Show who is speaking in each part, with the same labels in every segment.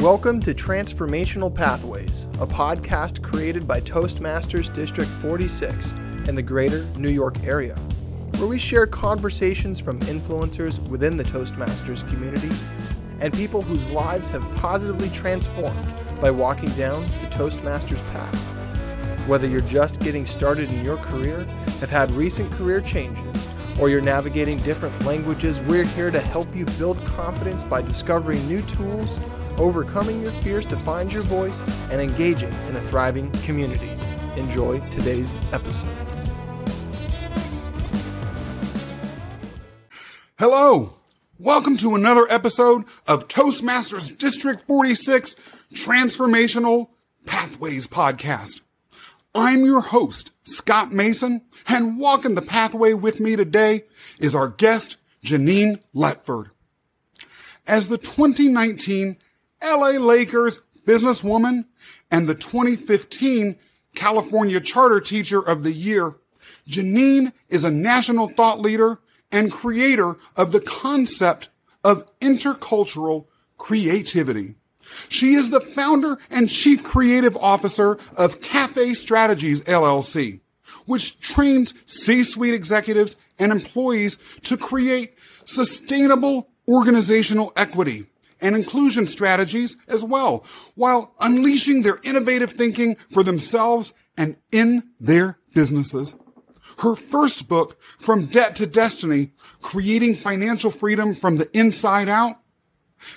Speaker 1: Welcome to Transformational Pathways, a podcast created by Toastmasters District 46 in the greater New York area, where we share conversations from influencers within the Toastmasters community and people whose lives have positively transformed by walking down the Toastmasters path. Whether you're just getting started in your career, have had recent career changes, or you're navigating different languages, we're here to help you build confidence by discovering new tools overcoming your fears to find your voice, and engaging in a thriving community. Enjoy today's episode.
Speaker 2: Hello, welcome to another episode of Toastmasters District 46 Transformational Pathways Podcast. I'm your host, Scott Mason, and walking the pathway with me today is our guest, Janine Letford. As the 2019 LA Lakers businesswoman and the 2015 California Charter Teacher of the Year, Janine is a national thought leader and creator of the concept of intercultural creativity. She is the founder and chief creative officer of Cafe Strategies LLC, which trains C-suite executives and employees to create sustainable organizational equity and inclusion strategies as well, while unleashing their innovative thinking for themselves and in their businesses. Her first book, From Debt to Destiny, Creating Financial Freedom from the Inside Out,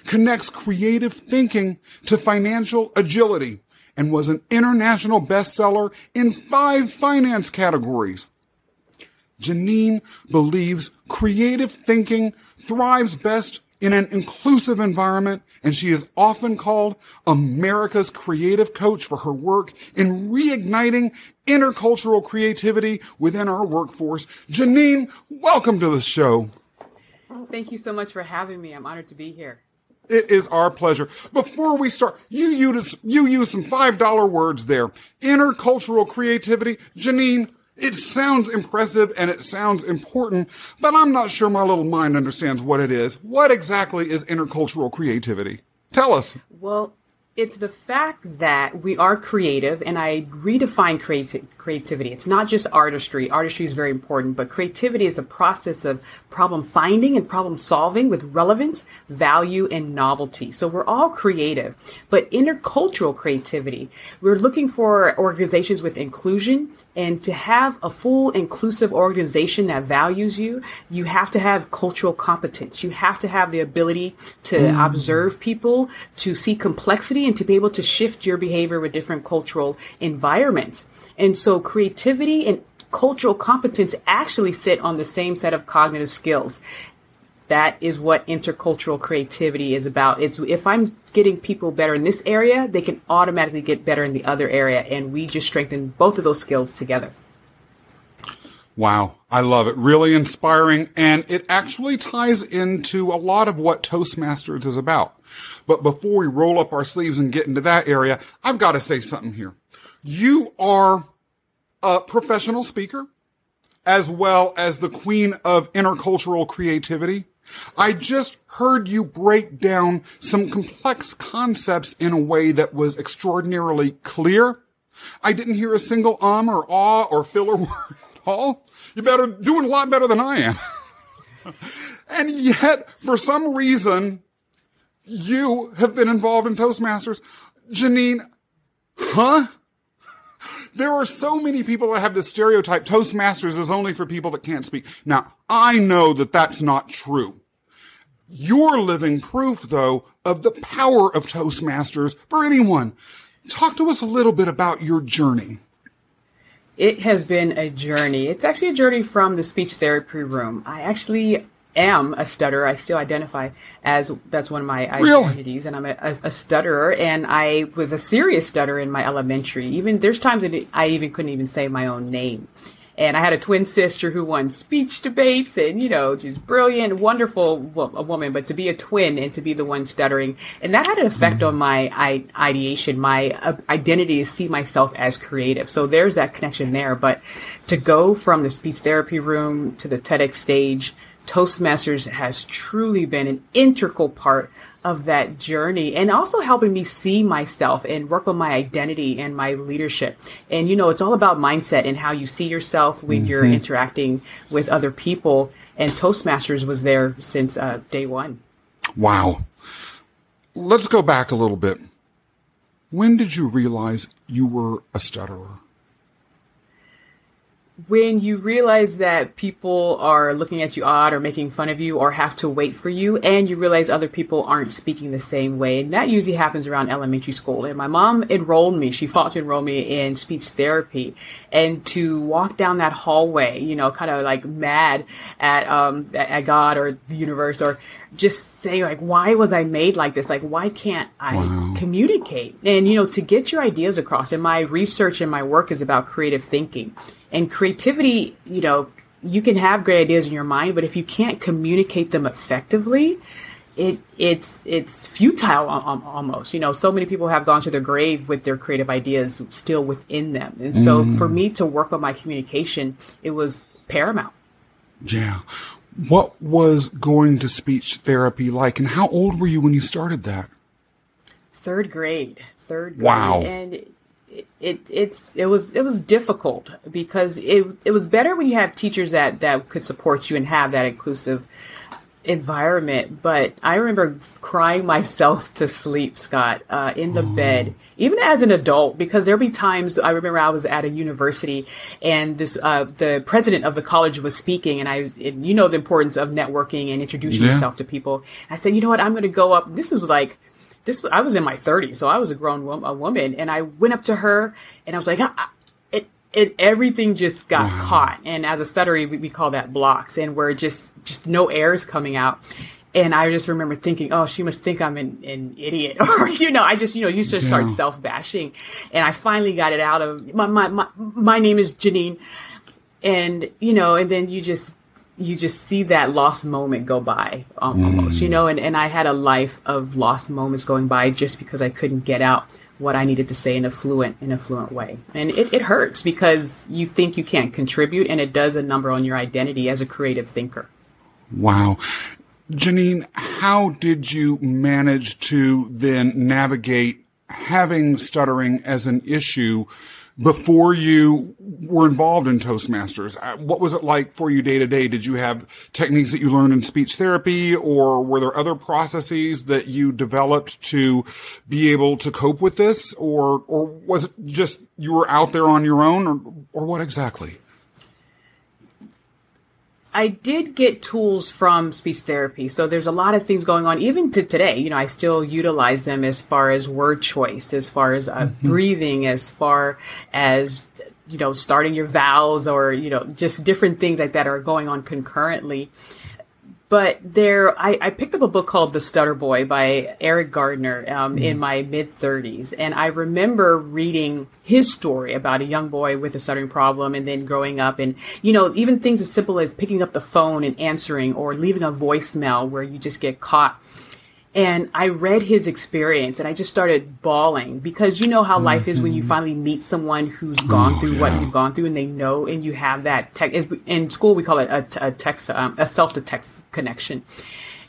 Speaker 2: connects creative thinking to financial agility and was an international bestseller in five finance categories. Janine believes creative thinking thrives best in an inclusive environment, and she is often called America's creative coach for her work in reigniting intercultural creativity within our workforce. Janine, welcome to the show.
Speaker 3: Thank you so much for having me. I'm honored to be here.
Speaker 2: It is our pleasure. Before we start, you use, you use some $5 words there. Intercultural creativity. Janine, it sounds impressive and it sounds important, but I'm not sure my little mind understands what it is. What exactly is intercultural creativity? Tell us.
Speaker 3: Well, it's the fact that we are creative, and I redefine creati- creativity. It's not just artistry. Artistry is very important, but creativity is a process of problem finding and problem solving with relevance, value, and novelty. So we're all creative, but intercultural creativity, we're looking for organizations with inclusion and to have a full inclusive organization that values you, you have to have cultural competence. You have to have the ability to mm. observe people, to see complexity, and to be able to shift your behavior with different cultural environments. And so creativity and cultural competence actually sit on the same set of cognitive skills that is what intercultural creativity is about. It's if I'm getting people better in this area, they can automatically get better in the other area, and we just strengthen both of those skills together.
Speaker 2: Wow, I love it. Really inspiring, and it actually ties into a lot of what Toastmasters is about. But before we roll up our sleeves and get into that area, I've got to say something here. You are a professional speaker as well as the queen of intercultural creativity. I just heard you break down some complex concepts in a way that was extraordinarily clear. I didn't hear a single um or ah or filler word at all. You better doing a lot better than I am. and yet, for some reason, you have been involved in Toastmasters. Janine, huh? There are so many people that have this stereotype Toastmasters is only for people that can't speak. Now, I know that that's not true. You're living proof, though, of the power of Toastmasters for anyone. Talk to us a little bit about your journey.
Speaker 3: It has been a journey. It's actually a journey from the speech therapy room. I actually am a stutterer. I still identify as that's one of my identities, and I'm a, a, stutterer. And I was a serious stutterer in my elementary. Even there's times that I even couldn't even say my own name. And I had a twin sister who won speech debates and, you know, she's brilliant, wonderful a woman, but to be a twin and to be the one stuttering. And that had an effect mm-hmm. on my I- ideation, my uh, identity to see myself as creative. So there's that connection there. But to go from the speech therapy room to the TEDx stage Toastmasters has truly been an integral part of that journey and also helping me see myself and work on my identity and my leadership. And, you know, it's all about mindset and how you see yourself when mm-hmm. you're interacting with other people. And Toastmasters was there since uh, day one.
Speaker 2: Wow. Let's go back a little bit. When did you realize you were a stutterer?
Speaker 3: When you realize that people are looking at you odd or making fun of you or have to wait for you and you realize other people aren't speaking the same way and that usually happens around elementary school. And my mom enrolled me. She fought to enroll me in speech therapy. And to walk down that hallway you know kind of like mad at um at god or the universe or just say like why was i made like this like why can't i wow. communicate and you know to get your ideas across and my research and my work is about creative thinking and creativity, you know, you can have great ideas in your mind, but if you can't communicate them effectively, it it's it's futile almost. You know, so many people have gone to their grave with their creative ideas still within them, and so mm. for me to work on my communication, it was paramount.
Speaker 2: Yeah. What was going to speech therapy like, and how old were you when you started that?
Speaker 3: Third grade. Third grade.
Speaker 2: Wow.
Speaker 3: And it it's it was it was difficult because it it was better when you have teachers that that could support you and have that inclusive environment. But I remember crying myself to sleep, Scott, uh, in the mm. bed, even as an adult, because there'll be times I remember I was at a university and this uh, the president of the college was speaking, and I and you know the importance of networking and introducing yeah. yourself to people. I said, you know what, I'm going to go up. This is like this I was in my 30s, so I was a grown wo- a woman, and I went up to her and I was like, ah, ah it, it everything just got wow. caught. And as a stutterer, we, we call that blocks, and we're just just no air is coming out. And I just remember thinking, oh, she must think I'm an, an idiot. or, you know, I just, you know, you just yeah. start self bashing. And I finally got it out of my, my, my, my name is Janine. And, you know, and then you just you just see that lost moment go by um, almost, you mm. know, and, and I had a life of lost moments going by just because I couldn't get out what I needed to say in a fluent, in a fluent way. And it, it hurts because you think you can't contribute and it does a number on your identity as a creative thinker.
Speaker 2: Wow. Janine, how did you manage to then navigate having stuttering as an issue before you were involved in Toastmasters? Uh, what was it like for you day to day? Did you have techniques that you learned in speech therapy or were there other processes that you developed to be able to cope with this? Or, or was it just you were out there on your own or, or what exactly?
Speaker 3: I did get tools from speech therapy. So there's a lot of things going on. Even to today, you know, I still utilize them as far as word choice, as far as uh, mm-hmm. breathing, as far as, you know, starting your vowels or, you know, just different things like that are going on concurrently. But there, I, I, picked up a book called The Stutter Boy by Eric Gardner um, mm. in my mid 30s. And I remember reading his story about a young boy with a stuttering problem and then growing up. And, you know, even things as simple as picking up the phone and answering or leaving a voicemail where you just get caught and I read his experience and I just started bawling because you know how mm-hmm. life is when you mm-hmm. finally meet someone who's gone oh, through yeah. what you've gone through and they know and you have that tech. In school, we call it a, a text, um, a self to text connection.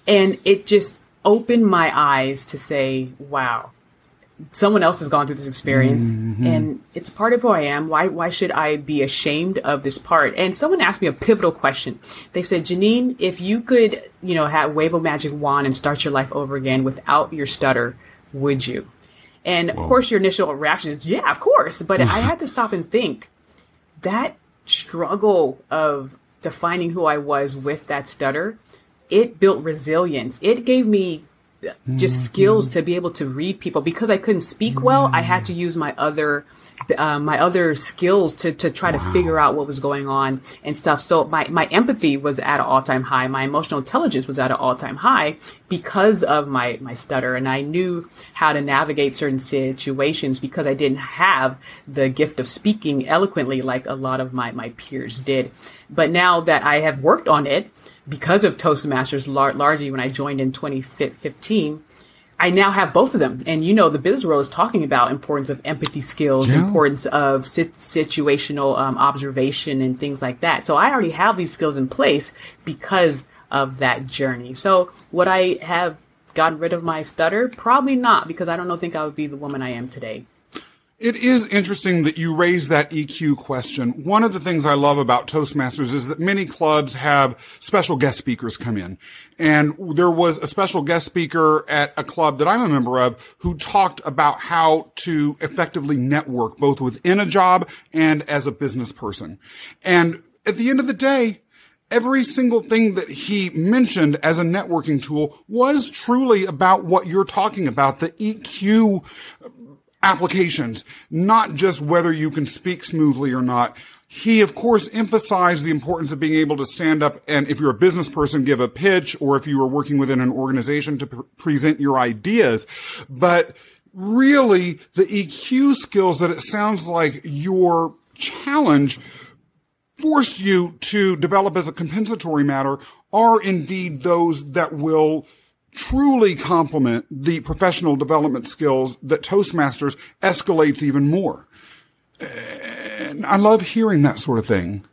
Speaker 3: And it just opened my eyes to say, wow, someone else has gone through this experience mm-hmm. and it's part of who I am. Why why should I be ashamed of this part? And someone asked me a pivotal question. They said, Janine, if you could, you know, have wave a magic wand and start your life over again without your stutter, would you? And of course your initial reaction is, yeah, of course. But I had to stop and think that struggle of defining who I was with that stutter, it built resilience. It gave me just mm-hmm. skills to be able to read people because I couldn't speak well. I had to mm. use my other uh, my other skills to to try wow. to figure out what was going on and stuff. So my my empathy was at an all time high. My emotional intelligence was at an all time high because of my my stutter, and I knew how to navigate certain situations because I didn't have the gift of speaking eloquently like a lot of my my peers did. But now that I have worked on it because of Toastmasters lar- largely when I joined in 2015, I now have both of them. And you know, the business world is talking about importance of empathy skills,
Speaker 2: Yeah.
Speaker 3: importance of sit- situational um, observation and things like that. So I already have these skills in place because of that journey. So would I have gotten rid of my stutter? Probably not, because I don't know, think I would be the woman I am today.
Speaker 2: It is interesting that you raise that EQ question. One of the things I love about Toastmasters is that many clubs have special guest speakers come in. And there was a special guest speaker at a club that I'm a member of who talked about how to effectively network both within a job and as a business person. And at the end of the day, every single thing that he mentioned as a networking tool was truly about what you're talking about, the EQ applications, not just whether you can speak smoothly or not. He, of course, emphasized the importance of being able to stand up and if you're a business person, give a pitch or if you are working within an organization to pr- present your ideas. But really the EQ skills that it sounds like your challenge forced you to develop as a compensatory matter are indeed those that will truly complement the professional development skills that Toastmasters escalates even more. And I love hearing that sort of thing.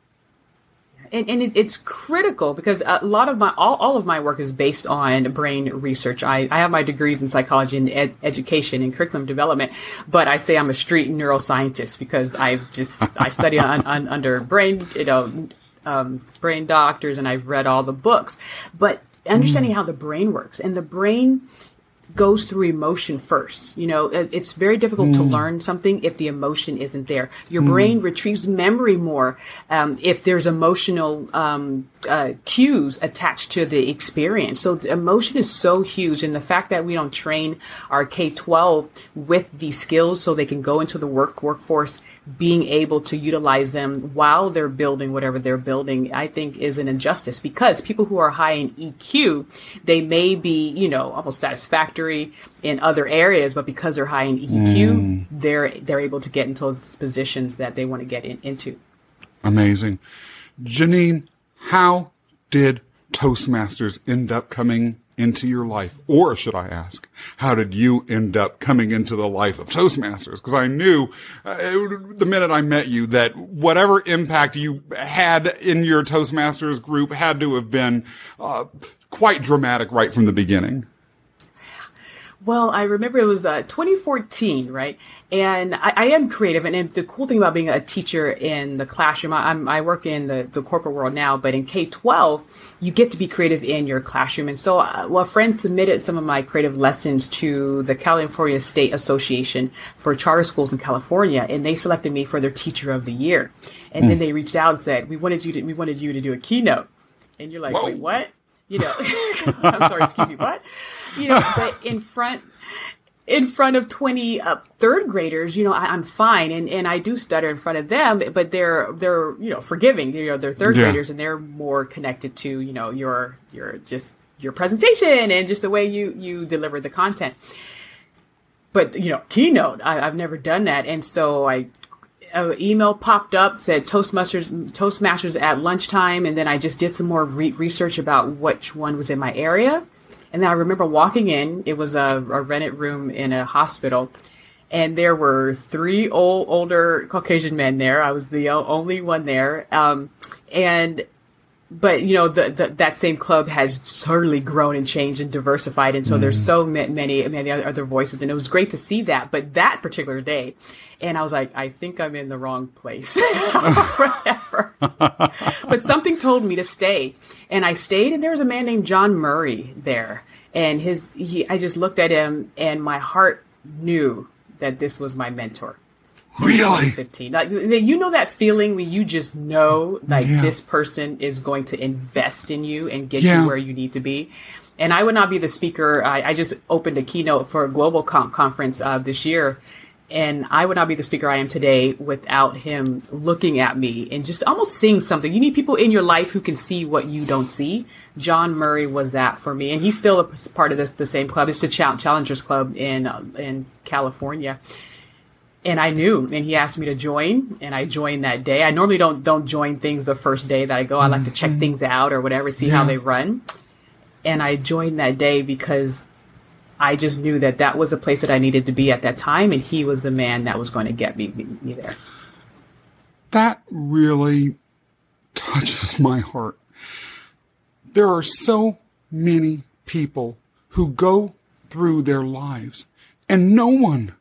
Speaker 3: and, and it, it's critical because a lot of my all, all of my work is based on brain research. I, I have my degrees in psychology and ed, education and curriculum development, but I say I'm a street neuroscientist because I just I study on, on, under brain you know um, brain doctors and I've read all the books, but understanding mm. how the brain works. And the brain goes through emotion first. You know, it's very difficult to learn something if the emotion isn't there. Your brain retrieves memory more um, if there's emotional um, uh, cues attached to the experience. So the emotion is so huge, and the fact that we don't train our K twelve with these skills so they can go into the work workforce, being able to utilize them while they're building whatever they're building, I think is an injustice because people who are high in EQ, they may be, you know, almost satisfactory in other areas, but because they're high in EQ, they're they're able to get into those positions that they want to get in, into.
Speaker 2: Amazing. Janine, how did Toastmasters end up coming into your life? Or should I ask, how did you end up coming into the life of Toastmasters? Because I knew uh, the minute I met you that whatever impact you had in your Toastmasters group had to have been uh, quite dramatic right from the beginning.
Speaker 3: Well, I remember it was uh, 2014, right? And I, I am creative, and, and the cool thing about being a teacher in the classroom, I, I'm, I work in the, the corporate world now, but in K 12, you get to be creative in your classroom. And so, uh, well, a friend submitted some of my creative lessons to the California State Association for Charter Schools in California, and they selected me for their Teacher of the Year. And then they reached out and said, "We wanted you to, we wanted you to do a keynote." And you're like,
Speaker 2: Whoa.
Speaker 3: "Wait, what?" You know, I'm sorry, excuse me, what? You know, but in front in front of 20 uh, third graders, you know, I, I'm fine. And, and I do stutter in front of them, but they're, they're, you know, forgiving, you know, they're third
Speaker 2: Yeah.
Speaker 3: graders and they're more connected to, you know, your, your, just your presentation and just the way you, you deliver the content. But, you know, keynote, I, I've never done that. And so I, an email popped up said Toastmasters Toastmasters at lunchtime, and then I just did some more re- research about which one was in my area. And then I remember walking in. It was a, a rented room in a hospital, and there were three old older Caucasian men there. I was the only one there, um, and but you know the, the that same club has certainly grown and changed and diversified and so there's so ma- many many other voices and it was great to see that but that particular day and i was like i think i'm in the wrong place whatever but something told me to stay and i stayed and there was a man named john murray there and his he i just looked at him and my heart knew that this was my mentor
Speaker 2: Really?
Speaker 3: 15 like, you know that feeling when you just know like
Speaker 2: Yeah.
Speaker 3: this person is going to invest in you and get
Speaker 2: Yeah.
Speaker 3: you where you need to be and i would not be the speaker i, I just opened a keynote for a global com- conference uh, this year and i would not be the speaker i am today without him looking at me and just almost seeing something. You need people in your life who can see what you don't see. John murray was that for me. And he's still a part of this the same club. It's the challengers club in uh, in california. And I knew, and he asked me to join, and I joined that day. I normally don't don't join things the first day that I go. I like to check things out or whatever, see how they run. And I joined that day because I just knew that that was a place that I needed to be at that time, and he was the man that was going to get me, me there.
Speaker 2: That really touches my heart. There are so many people who go through their lives and no one,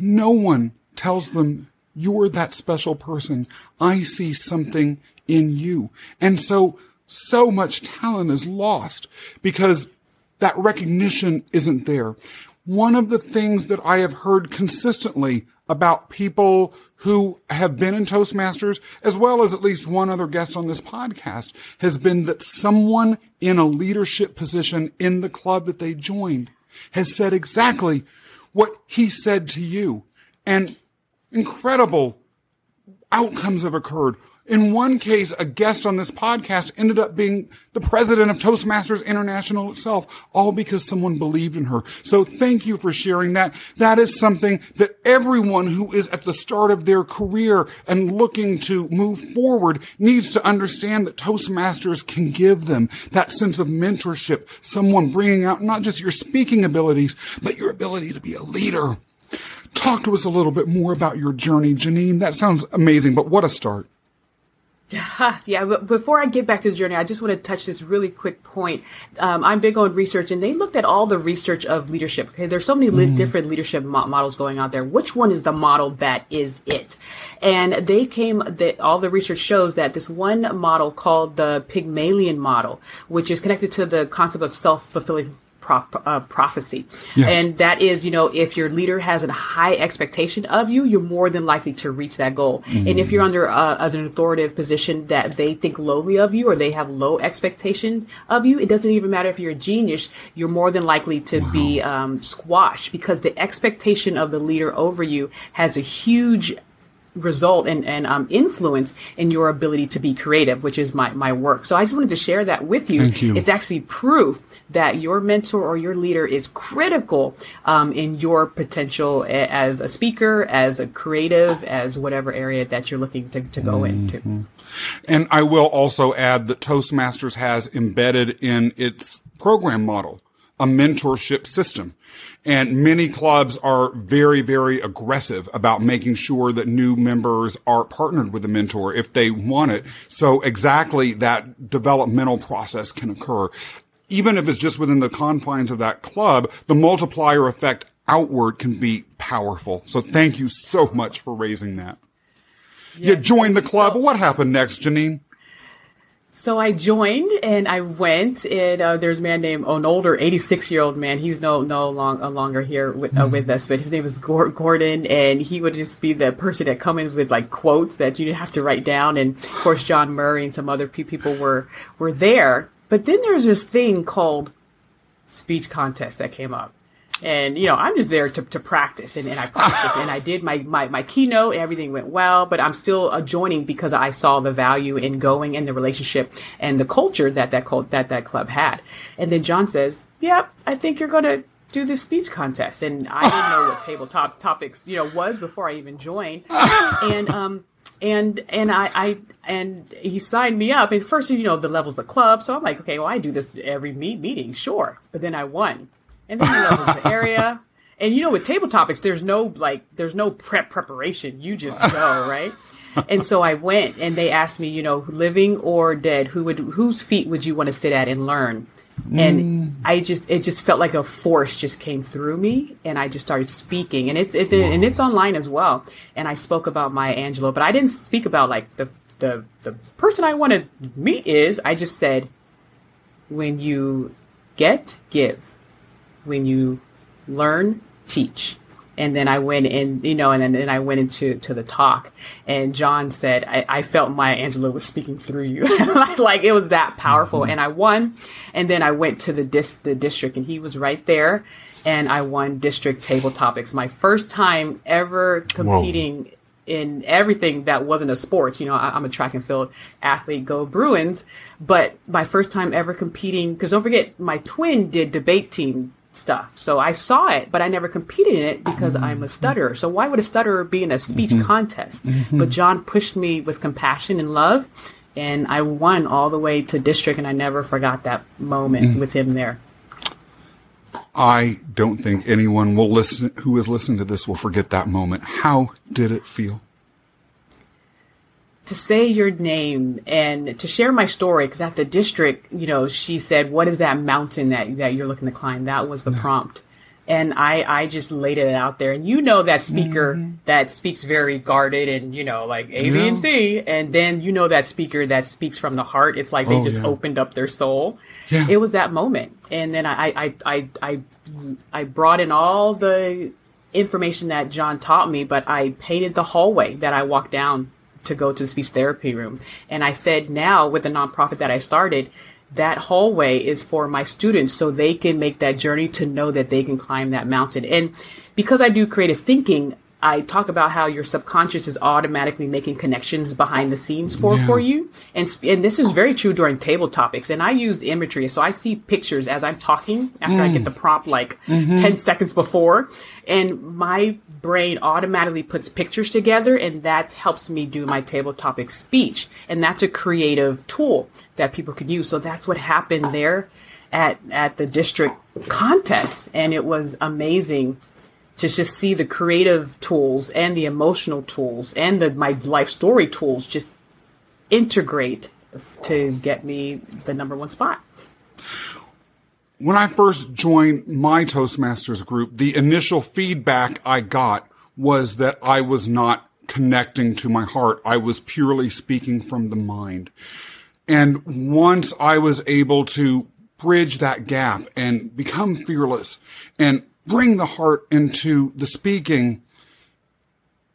Speaker 2: no one tells them you're that special person. I see something in you. And so, so much talent is lost because that recognition isn't there. One of the things that I have heard consistently about people who have been in Toastmasters, as well as at least one other guest on this podcast, has been that someone in a leadership position in the club that they joined has said exactly what he said to you. And incredible outcomes have occurred. In one case, a guest on this podcast ended up being the president of Toastmasters International itself, all because someone believed in her. So thank you for sharing that. That is something that everyone who is at the start of their career and looking to move forward needs to understand that Toastmasters can give them that sense of mentorship, someone bringing out not just your speaking abilities, but your ability to be a leader. Talk to us a little bit more about your journey, Janine. That sounds amazing, but what a start.
Speaker 3: yeah, but before I get back to the journey, I just want to touch this really quick point. Um, I'm big on research, and they looked at all the research of leadership. Okay, there's so many mm. different leadership mo- models going out there. Which one is the model that is it? And they came that all the research shows that this one model called the Pygmalion model, which is connected to the concept of self fulfilling uh, prophecy. Yes. And that is, you know, if your leader has a high expectation of you, you're more than likely to reach that goal. Mm-hmm. And if you're under uh, an authoritative position that they think lowly of you or they have low expectation of you, it doesn't even matter if you're a genius, you're more than likely to wow. be um, squashed because the expectation of the leader over you has a huge result and, and um, influence in your ability to be creative, which is my, my work. So I just wanted to share that with you.
Speaker 2: you.
Speaker 3: It's actually proof that your mentor or your leader is critical um, in your potential as a speaker, as a creative, as whatever area that you're looking to, to go mm-hmm. into.
Speaker 2: And I will also add that Toastmasters has embedded in its program model a mentorship system. And many clubs are very, very aggressive about making sure that new members are partnered with a mentor if they want it. So exactly that developmental process can occur even if it's just within the confines of that club, the multiplier effect outward can be powerful. So thank you so much for raising that. Yeah, you joined the club. So, what happened next, Janine?
Speaker 3: So I joined and I went and uh, there's a man named an older 86 year old man. He's no no long uh, longer here with uh, with us, but his name is Gordon and he would just be the person that come in with like quotes that you have to write down. And of course John Murray and some other people were were there. But then there's this thing called speech contest that came up. And, you know, I'm just there to, to practice and, and I practiced and I did my, my, my keynote and everything went well, but I'm still joining because I saw the value in going and the relationship and the culture that that, cult, that that club had. And then John says, yep, I think you're going to do this speech contest. And I didn't know what tabletop topics, you know, was before I even joined. And, um, and and I, I and he signed me up. And first, you know, the levels the club, so I'm like, okay, well, I do this every meet meeting, sure. But then I won, and then he levels the area. And you know, with table topics, there's no like, there's no prep preparation. You just go, right? and so I went, and they asked me, you know, living or dead, who would whose feet would you want to sit at and learn? and mm. I just it just felt like a force just came through me, and I just started speaking, and it's it, and it's online as well. And I spoke about Maya Angelou, but I didn't speak about like the the the person I want to meet is. I just said, when you get, give. When you learn, teach. And then I went in, you know, and then, then I went into to the talk, and John said, I, I felt Maya Angelou was speaking through you, like it was that powerful, mm-hmm. and I won, and then I went to the dis the district, and he was right there, and I won district table topics, my first time ever competing. Whoa. In everything that wasn't a sports, you know, I, I'm a track and field athlete, go Bruins, but my first time ever competing, because don't forget, my twin did debate team stuff. So I saw it, but I never competed in it because mm-hmm. I'm a stutterer. So why would a stutterer be in a speech mm-hmm. contest? Mm-hmm. But John pushed me with compassion and love, and I won all the way to district, and I never forgot that moment mm. with him there.
Speaker 2: I don't think anyone will listen who is listening to this will forget that moment. How did it feel?
Speaker 3: To say your name and to share my story because at the district you know she said what is that mountain that, that you're looking to climb? That was the prompt. And I, I just laid it out there. And you know that speaker mm-hmm. that speaks very guarded and you know like a b yeah. and c. And then you know that speaker that speaks from the heart. It's like they oh, just yeah. opened up their soul. Yeah. it was that moment. And then I, I i i i brought in all the information that john taught me but i painted the hallway that i walked down to go to the speech therapy room. And I said, now with the nonprofit that I started, that hallway is for my students so they can make that journey to know that they can climb that mountain. And because I do creative thinking, I talk about how your subconscious is automatically making connections behind the scenes for, yeah. for you. And, and this is very true during table topics. And I use imagery. So I see pictures as I'm talking after mm. I get mm. the prompt like mm-hmm. 10 seconds before. And my brain automatically puts pictures together and that helps me do my table topic speech. And that's a creative tool that people can use. So that's what happened there at, at the district contest. And it was amazing to just see the creative tools and the emotional tools and the my life story tools just integrate to get me the number one spot.
Speaker 2: When I first joined my Toastmasters group, the initial feedback I got was that I was not connecting to my heart. I was purely speaking from the mind. And once I was able to bridge that gap and become fearless and bring the heart into the speaking,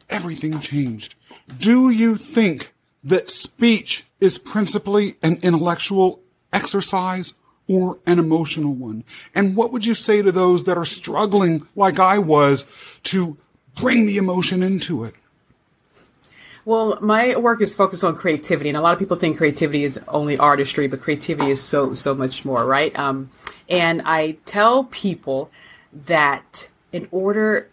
Speaker 2: everything changed. Do you think that speech is principally an intellectual exercise or an emotional one? And what would you say to those that are struggling like I was to bring the emotion into it?
Speaker 3: Well, my work is focused on creativity, and a lot of people think creativity is only artistry, but creativity is so so much more, right? Um, and I tell people that in order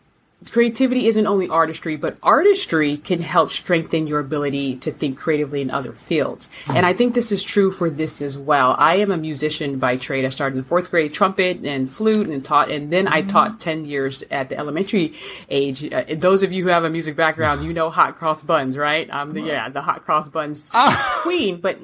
Speaker 3: creativity isn't only artistry, but artistry can help strengthen your ability to think creatively in other fields. Mm. And I think this is true for this as well. I am a musician by trade. I started in fourth grade trumpet and flute and taught, and then I taught hmm. 10 years at the elementary age. Uh, those of you who have a music background, you know hot cross buns, right? I'm the, yeah, the hot cross buns ah. queen, but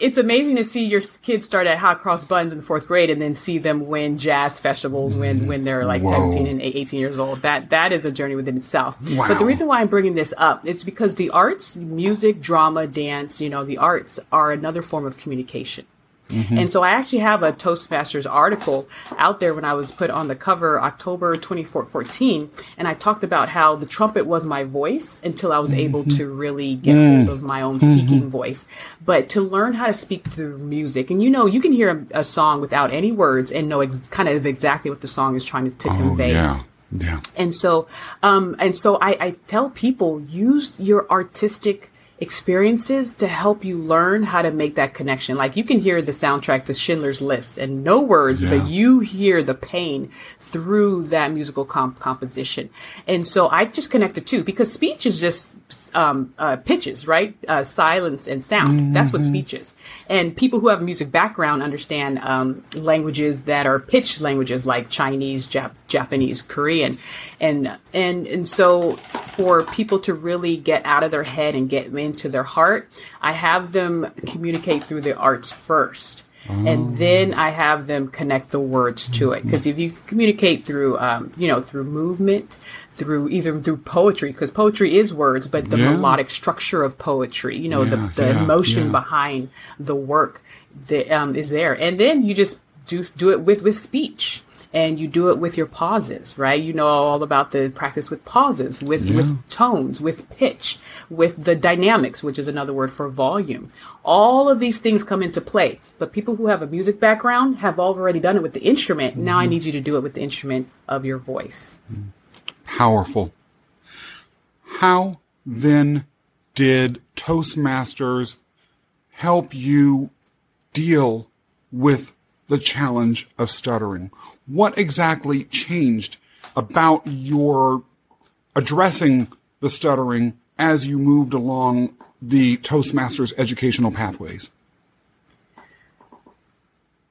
Speaker 3: it's amazing to see your kids start at hot cross buns in the fourth grade and then see them win jazz festivals when mm-hmm. when they're like Whoa. 17 and 18 years old that that is a journey within itself wow. but the reason why i'm bringing this up it's because the arts music drama dance you know the arts are another form of communication Mm-hmm. And so I actually have a Toastmasters article out there when I was put on the cover October 2014. And I talked about how the trumpet was my voice until I was mm-hmm. able to really get mm-hmm. hold of my own speaking mm-hmm. voice. But to learn how to speak through music, and you know, you can hear a, a song without any words and know ex- kind of exactly what the song is trying to, to oh, convey.
Speaker 2: Yeah. Yeah.
Speaker 3: And so, um, and so I, I tell people use your artistic experiences to help you learn how to make that connection. Like you can hear the soundtrack to Schindler's List and no words, yeah. but you hear the pain through that musical comp- composition. And so I just connected too because speech is just um, uh, pitches, right? Uh, silence and sound. Mm-hmm. That's what speech is. And people who have a music background understand um, languages that are pitch languages like Chinese, Jap- Japanese, Korean, and and and so for people to really get out of their head and get into their heart, I have them communicate through the arts first. And then I have them connect the words to it. Because if you communicate through, um, you know, through movement, through either through poetry, because poetry is words, but the yeah. melodic structure of poetry, you know, yeah, the, the yeah, emotion behind the work that um, is there. And then you just do do it with with speech and you do it with your pauses, right? You know all about the practice with pauses, with, yeah. with tones, with pitch, with the dynamics, which is another word for volume. All of these things come into play, but people who have a music background have already done it with the instrument. Mm-hmm. Now I mm-hmm. need you to do it with the instrument of your voice.
Speaker 2: Powerful. How then did Toastmasters help you deal with the challenge of stuttering? what exactly changed about your addressing the stuttering as you moved along the Toastmasters educational pathways?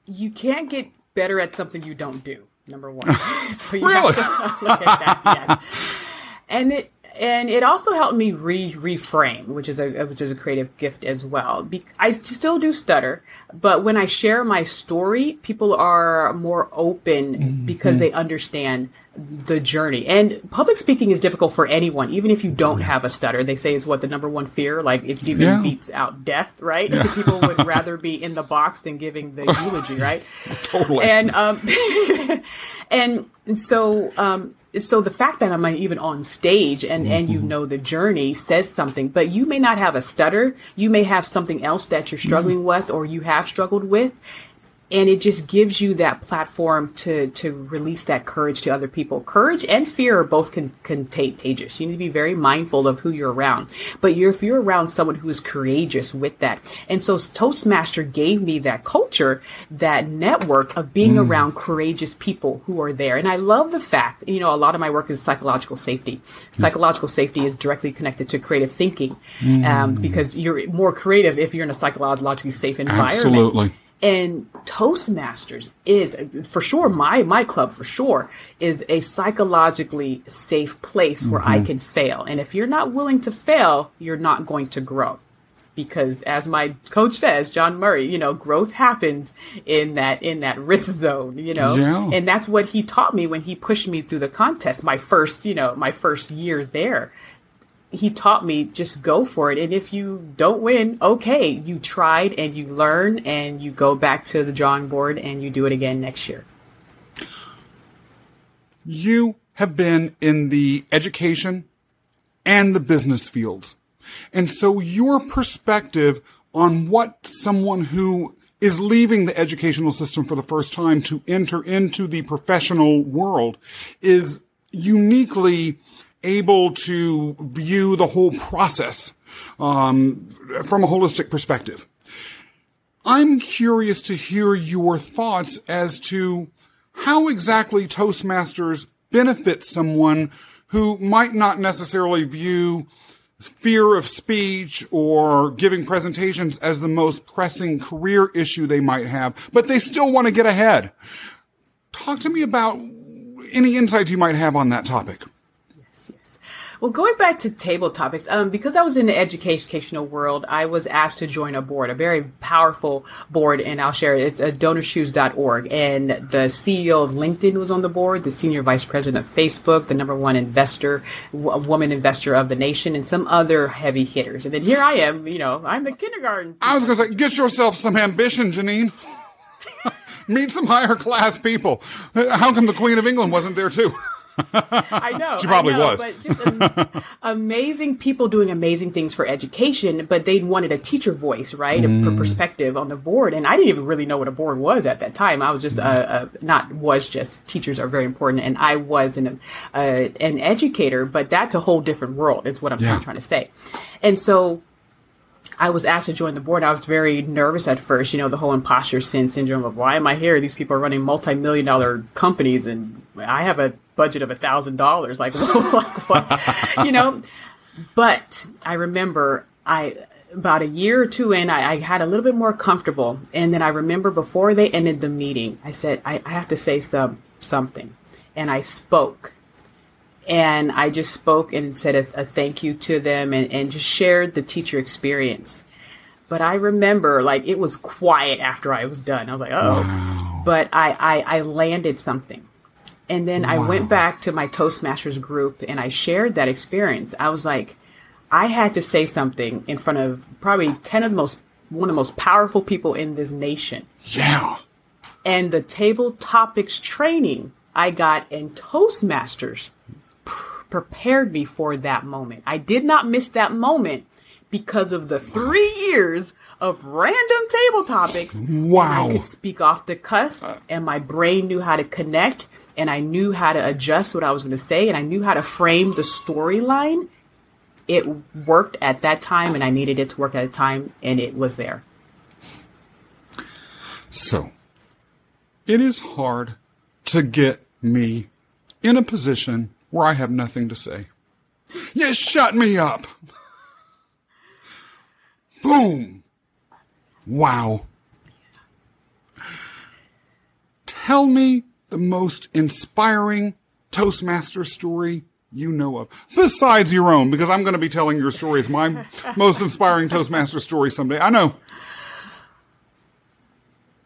Speaker 3: You can't get better at something you don't do. Number one. so you
Speaker 2: Really?
Speaker 3: have to look at that. Yes. And it and it also helped me re reframe, which is a which is a creative gift as well. Be- I still do stutter, but when I share my story, people are more open because they understand the journey. And public speaking is difficult for anyone, even if you don't have a stutter. They say is what the number one fear. Like it's even
Speaker 2: Yeah.
Speaker 3: beats out death, right? People would rather be in the box than giving the eulogy, right?
Speaker 2: Totally.
Speaker 3: And um, and so um, so the fact that I'm even on stage and and you mm-hmm. know the journey says something, but you may not have a stutter. You may have something else that you're struggling mm-hmm. with, or you have struggled with. And it just gives you that platform to to release that courage to other people. Courage and fear are both con- contagious. You need to be very mindful of who you're around. But you're, if you're around someone who is courageous with that, and so Toastmaster gave me that culture, that network of being around courageous people who are there. And I love the fact, you know, a lot of my work is psychological safety. Psychological safety is directly connected to creative thinking, um, because you're more creative if you're in a psychologically safe environment.
Speaker 2: Absolutely.
Speaker 3: And Toastmasters is for sure my my club for sure is a psychologically safe place where I mm-hmm. can fail. And if you're not willing to fail, you're not going to grow. Because as my coach says, John Murray, you know, growth happens in that in that risk zone, you know.
Speaker 2: Yeah.
Speaker 3: And that's what he taught me when he pushed me through the contest, my first, you know, my first year there he taught me just go for it and if you don't win okay you tried and you learn and you go back to the drawing board and you do it again next year
Speaker 2: you have been in the education and the business fields. And so your perspective on what someone who is leaving the educational system for the first time to enter into the professional world is uniquely able to view the whole process um, from a holistic perspective. I'm curious to hear your thoughts as to how exactly Toastmasters benefit someone who might not necessarily view fear of speech or giving presentations as the most pressing career issue they might have, but they still want to get ahead. Talk to me about any insights you might have on that topic.
Speaker 3: Well, going back to table topics, um, because I was in the educational world, I was asked to join a board, a very powerful board, and I'll share it. It's a DonorsChoose.org. And the CEO of LinkedIn was on the board, the senior vice president of Facebook, the number one investor, w- woman investor of the nation, and some other heavy hitters. And then here I am, you know, I'm the kindergarten.
Speaker 2: I was going to say, get yourself some ambition, Janine. Meet some higher class people. How come the Queen of England wasn't there too?
Speaker 3: I know.
Speaker 2: She probably
Speaker 3: know,
Speaker 2: was.
Speaker 3: But just am- amazing people doing amazing things for education, but they wanted a teacher voice, right? A
Speaker 2: Mm.
Speaker 3: per- perspective on the board. And I didn't even really know what a board was at that time. I was just, uh, uh, not was just, teachers are very important. And I was an, uh, an educator, but that's a whole different world, is what I'm
Speaker 2: Yeah.
Speaker 3: trying to say. And so, I was asked to join the board. I was very nervous at first, you know, the whole imposter sin syndrome of why am I here? These people are running multi-million dollar companies and I have a budget of a thousand dollars. Like, like what? you know, but I remember I, about a year or two in, I, I had a little bit more comfortable. And then I remember before they ended the meeting, I said, I, I have to say some, something. And I spoke and I just spoke and said a, a thank you to them and, and just shared the teacher experience. But I remember like it was quiet after I was done. I was like, oh, but I, I, I landed something. And then I went back to my Toastmasters group and I shared that experience. I was like, I had to say something in front of probably 10 of the most, one of the most powerful people in this nation
Speaker 2: Yeah.
Speaker 3: and the table topics training I got in Toastmasters prepared me for that moment. I did not miss that moment because of the three years of random table topics.
Speaker 2: Wow.
Speaker 3: I could speak off the cuff, uh. and my brain knew how to connect, and I knew how to adjust what I was going to say, and I knew how to frame the storyline. It worked at that time, and I needed it to work at a time, and it was there.
Speaker 2: So, it is hard to get me in a position where I have nothing to say. You shut me up. Boom. Wow. Tell me the most inspiring Toastmaster story you know of, besides your own, because I'm going to be telling your story as my most inspiring Toastmaster story someday. I know.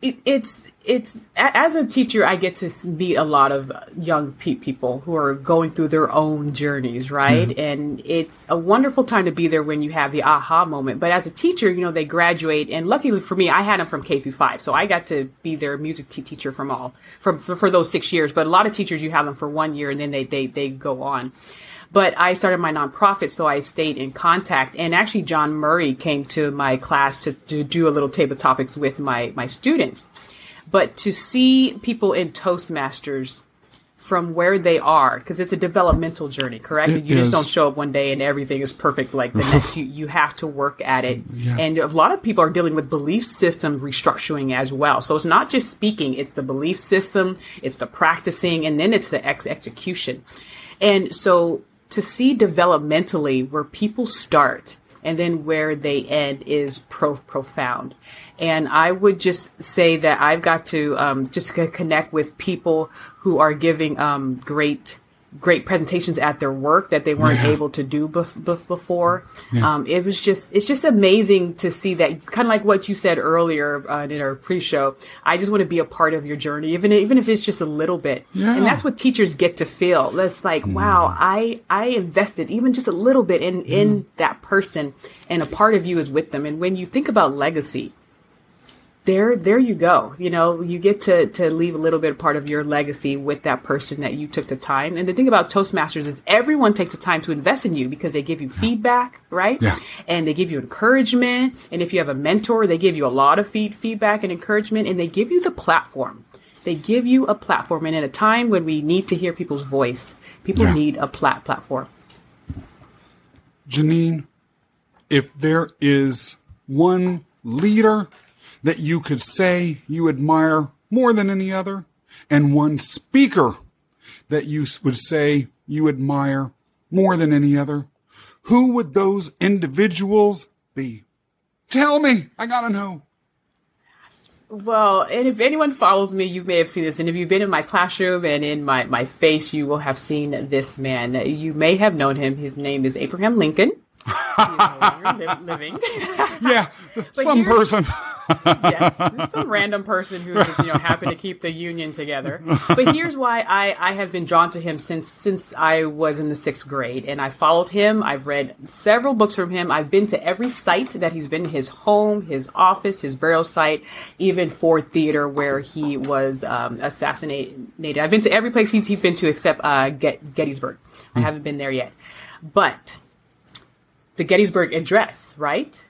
Speaker 3: It, it's it's as a teacher i get to meet a lot of young pe- people who are going through their own journeys right mm-hmm. and it's a wonderful time to be there when you have the aha moment but as a teacher you know they graduate and luckily for me i had them from k through five so i got to be their music t- teacher from all from for, for those six years but a lot of teachers you have them for one year and then they they, they go on but I started my nonprofit, so I stayed in contact. And actually, John Murray came to my class to, to do a little table topics with my, my students. But to see people in Toastmasters from where they are, because it's a developmental journey, correct? It you is. just don't show up one day and everything is perfect like the next. You, you have to work at it. Yeah. And a lot of people are dealing with belief system restructuring as well. So it's not just speaking, it's the belief system, it's the practicing, and then it's the ex- execution. And so to see developmentally where people start and then where they end is pro- profound. And I would just say that I've got to um, just connect with people who are giving um, great great presentations at their work that they weren't yeah. able to do bef- bef- before. Yeah. Um, it was just, it's just amazing to see that kind of like what you said earlier uh, in our pre-show. I just want to be a part of your journey, even, even if it's just a little bit. Yeah. And that's what teachers get to feel. That's like, mm. wow, I, I invested even just a little bit in, mm. in that person and a part of you is with them. And when you think about legacy, there there you go. You know you get to to leave a little bit part of your legacy with that person that you took the time. And the thing about toastmasters is everyone takes the time to invest in you because they give you feedback right?
Speaker 2: Yeah.
Speaker 3: and they give you encouragement. And if you have a mentor they give you a lot of feed, feedback and encouragement. And they give you the platform. They give you a platform. And at a time when we need to hear people's voice people yeah. need a plat- platform.
Speaker 2: Janine if there is one leader that you could say you admire more than any other, and one speaker that you would say you admire more than any other, who would those individuals be? Tell me. I gotta know.
Speaker 3: Well, and if anyone follows me, you may have seen this. And if you've been in my classroom and in my, my space, you will have seen this man. You may have known him. His name is Abraham Lincoln. living.
Speaker 2: yeah, some person.
Speaker 3: yes, some random person who just you know happened to keep the union together. But here's why I, I have been drawn to him since since I was in the sixth grade, and I followed him. I've read several books from him. I've been to every site that he's been: his home, his office, his burial site, even Ford Theater where he was um, assassinated. I've been to every place he's, he's been to except uh, Get- Gettysburg. I haven't been there yet, but the Gettysburg Address, right?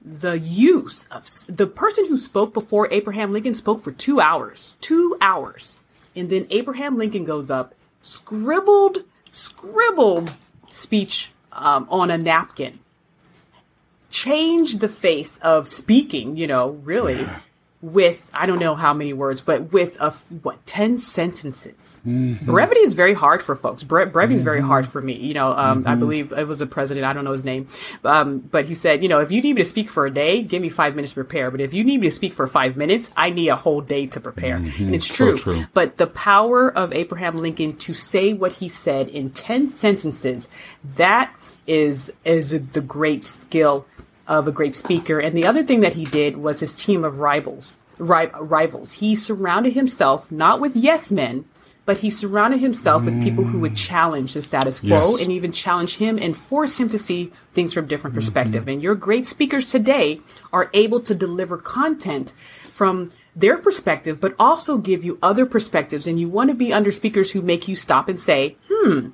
Speaker 3: The use of the person who spoke before Abraham Lincoln spoke for two hours, two hours. And then Abraham Lincoln goes up, scribbled, scribbled speech um, on a napkin, changed the face of speaking, you know, really. Yeah with I don't know how many words, but with a what ten sentences. Mm-hmm. Brevity is very hard for folks. Bre- brevity is mm-hmm. very hard for me. You know, um, mm-hmm. I believe it was a president. I don't know his name, um, but he said, you know, if you need me to speak for a day, give me five minutes to prepare. But if you need me to speak for five minutes, I need a whole day to prepare. Mm-hmm. And it's true. So true. But the power of Abraham Lincoln to say what he said in ten sentences, that is is the great skill of a great speaker. And the other thing that he did was his team of rivals. Ri- rivals. He surrounded himself not with yes men, but he surrounded himself with people who would challenge the status quo yes. and even challenge him and force him to see things from different mm-hmm. perspective. Mm-hmm. And your great speakers today are able to deliver content from their perspective, but also give you other perspectives. And you want to be under speakers who make you stop and say, hmm,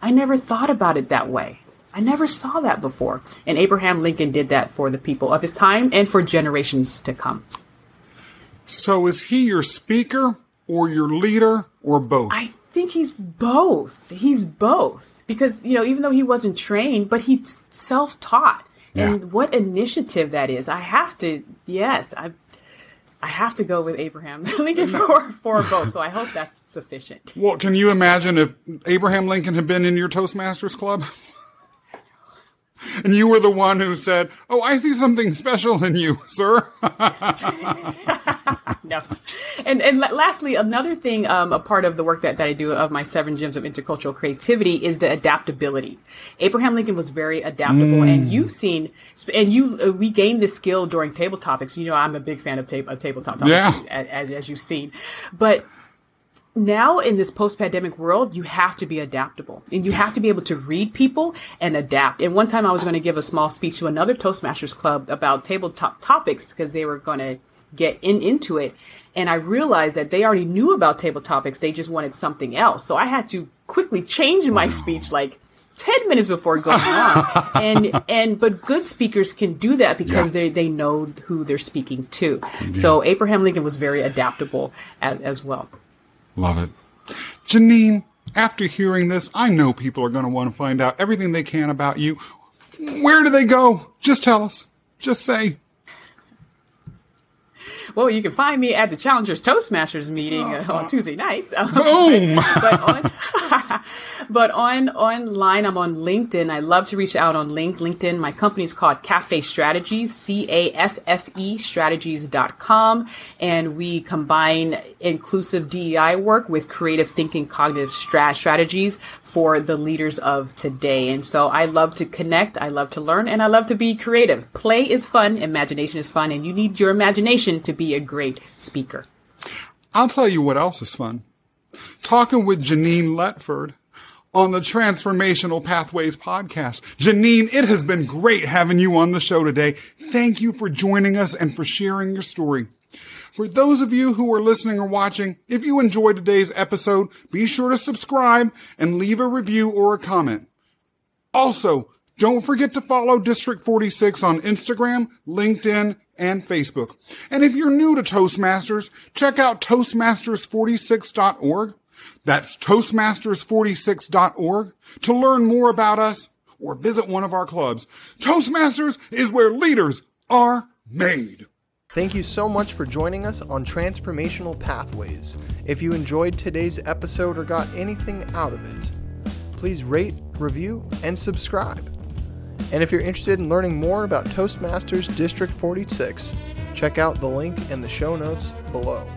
Speaker 3: I never thought about it that way. I never saw that before. And Abraham Lincoln did that for the people of his time and for generations to come.
Speaker 2: So is he your speaker or your leader or both?
Speaker 3: I think he's both. He's both. Because, you know, even though he wasn't trained, but he's self taught. Yeah. And what initiative that is. I have to, yes, I, I have to go with Abraham Lincoln mm-hmm. for, for both. So I hope that's sufficient.
Speaker 2: Well, can you imagine if Abraham Lincoln had been in your Toastmasters club? And you were the one who said, Oh, I see something special in you, sir.
Speaker 3: no. And and lastly, another thing, um, a part of the work that, that I do of my seven gems of intercultural creativity is the adaptability. Abraham Lincoln was very adaptable, mm. and you've seen, and you uh, we gained this skill during table topics. You know, I'm a big fan of, of tabletop topics, yeah. as, as you've seen, but now in this post-pandemic world, you have to be adaptable and you have to be able to read people and adapt. And one time I was going to give a small speech to another Toastmasters club about tabletop topics because they were going to get in into it. And I realized that they already knew about table topics. They just wanted something else. So I had to quickly change my speech like 10 minutes before going on. and, and, but good speakers can do that because yeah. they, they know who they're speaking to. So Abraham Lincoln was very adaptable as, as well.
Speaker 2: Love it. Janine, after hearing this, I know people are going to want to find out everything they can about you. Where do they go? Just tell us. Just say.
Speaker 3: Well, you can find me at the Challengers Toastmasters meeting uh, on Tuesday nights. Um,
Speaker 2: Boom!
Speaker 3: but, on, but on online, I'm on LinkedIn. I love to reach out on link, LinkedIn. My company is called Caffe Strategies, C-A-F-F-E strategies.com. And we combine inclusive DEI work with creative thinking, cognitive strat- strategies for the leaders of today. And so I love to connect. I love to learn and I love to be creative. Play is fun. Imagination is fun. And you need your imagination to be a great speaker.
Speaker 2: I'll tell you what else is fun. Talking with Janine Letford on the Transformational Pathways podcast. Janine, it has been great having you on the show today. Thank you for joining us and for sharing your story. For those of you who are listening or watching, if you enjoyed today's episode, be sure to subscribe and leave a review or a comment. Also, don't forget to follow District 46 on Instagram, LinkedIn, and Facebook. And if you're new to Toastmasters, check out Toastmasters46.org. That's Toastmasters46.org to learn more about us or visit one of our clubs. Toastmasters is where leaders are made.
Speaker 1: Thank you so much for joining us on Transformational Pathways. If you enjoyed today's episode or got anything out of it, please rate, review, and subscribe. And if you're interested in learning more about Toastmasters District 46, check out the link in the show notes below.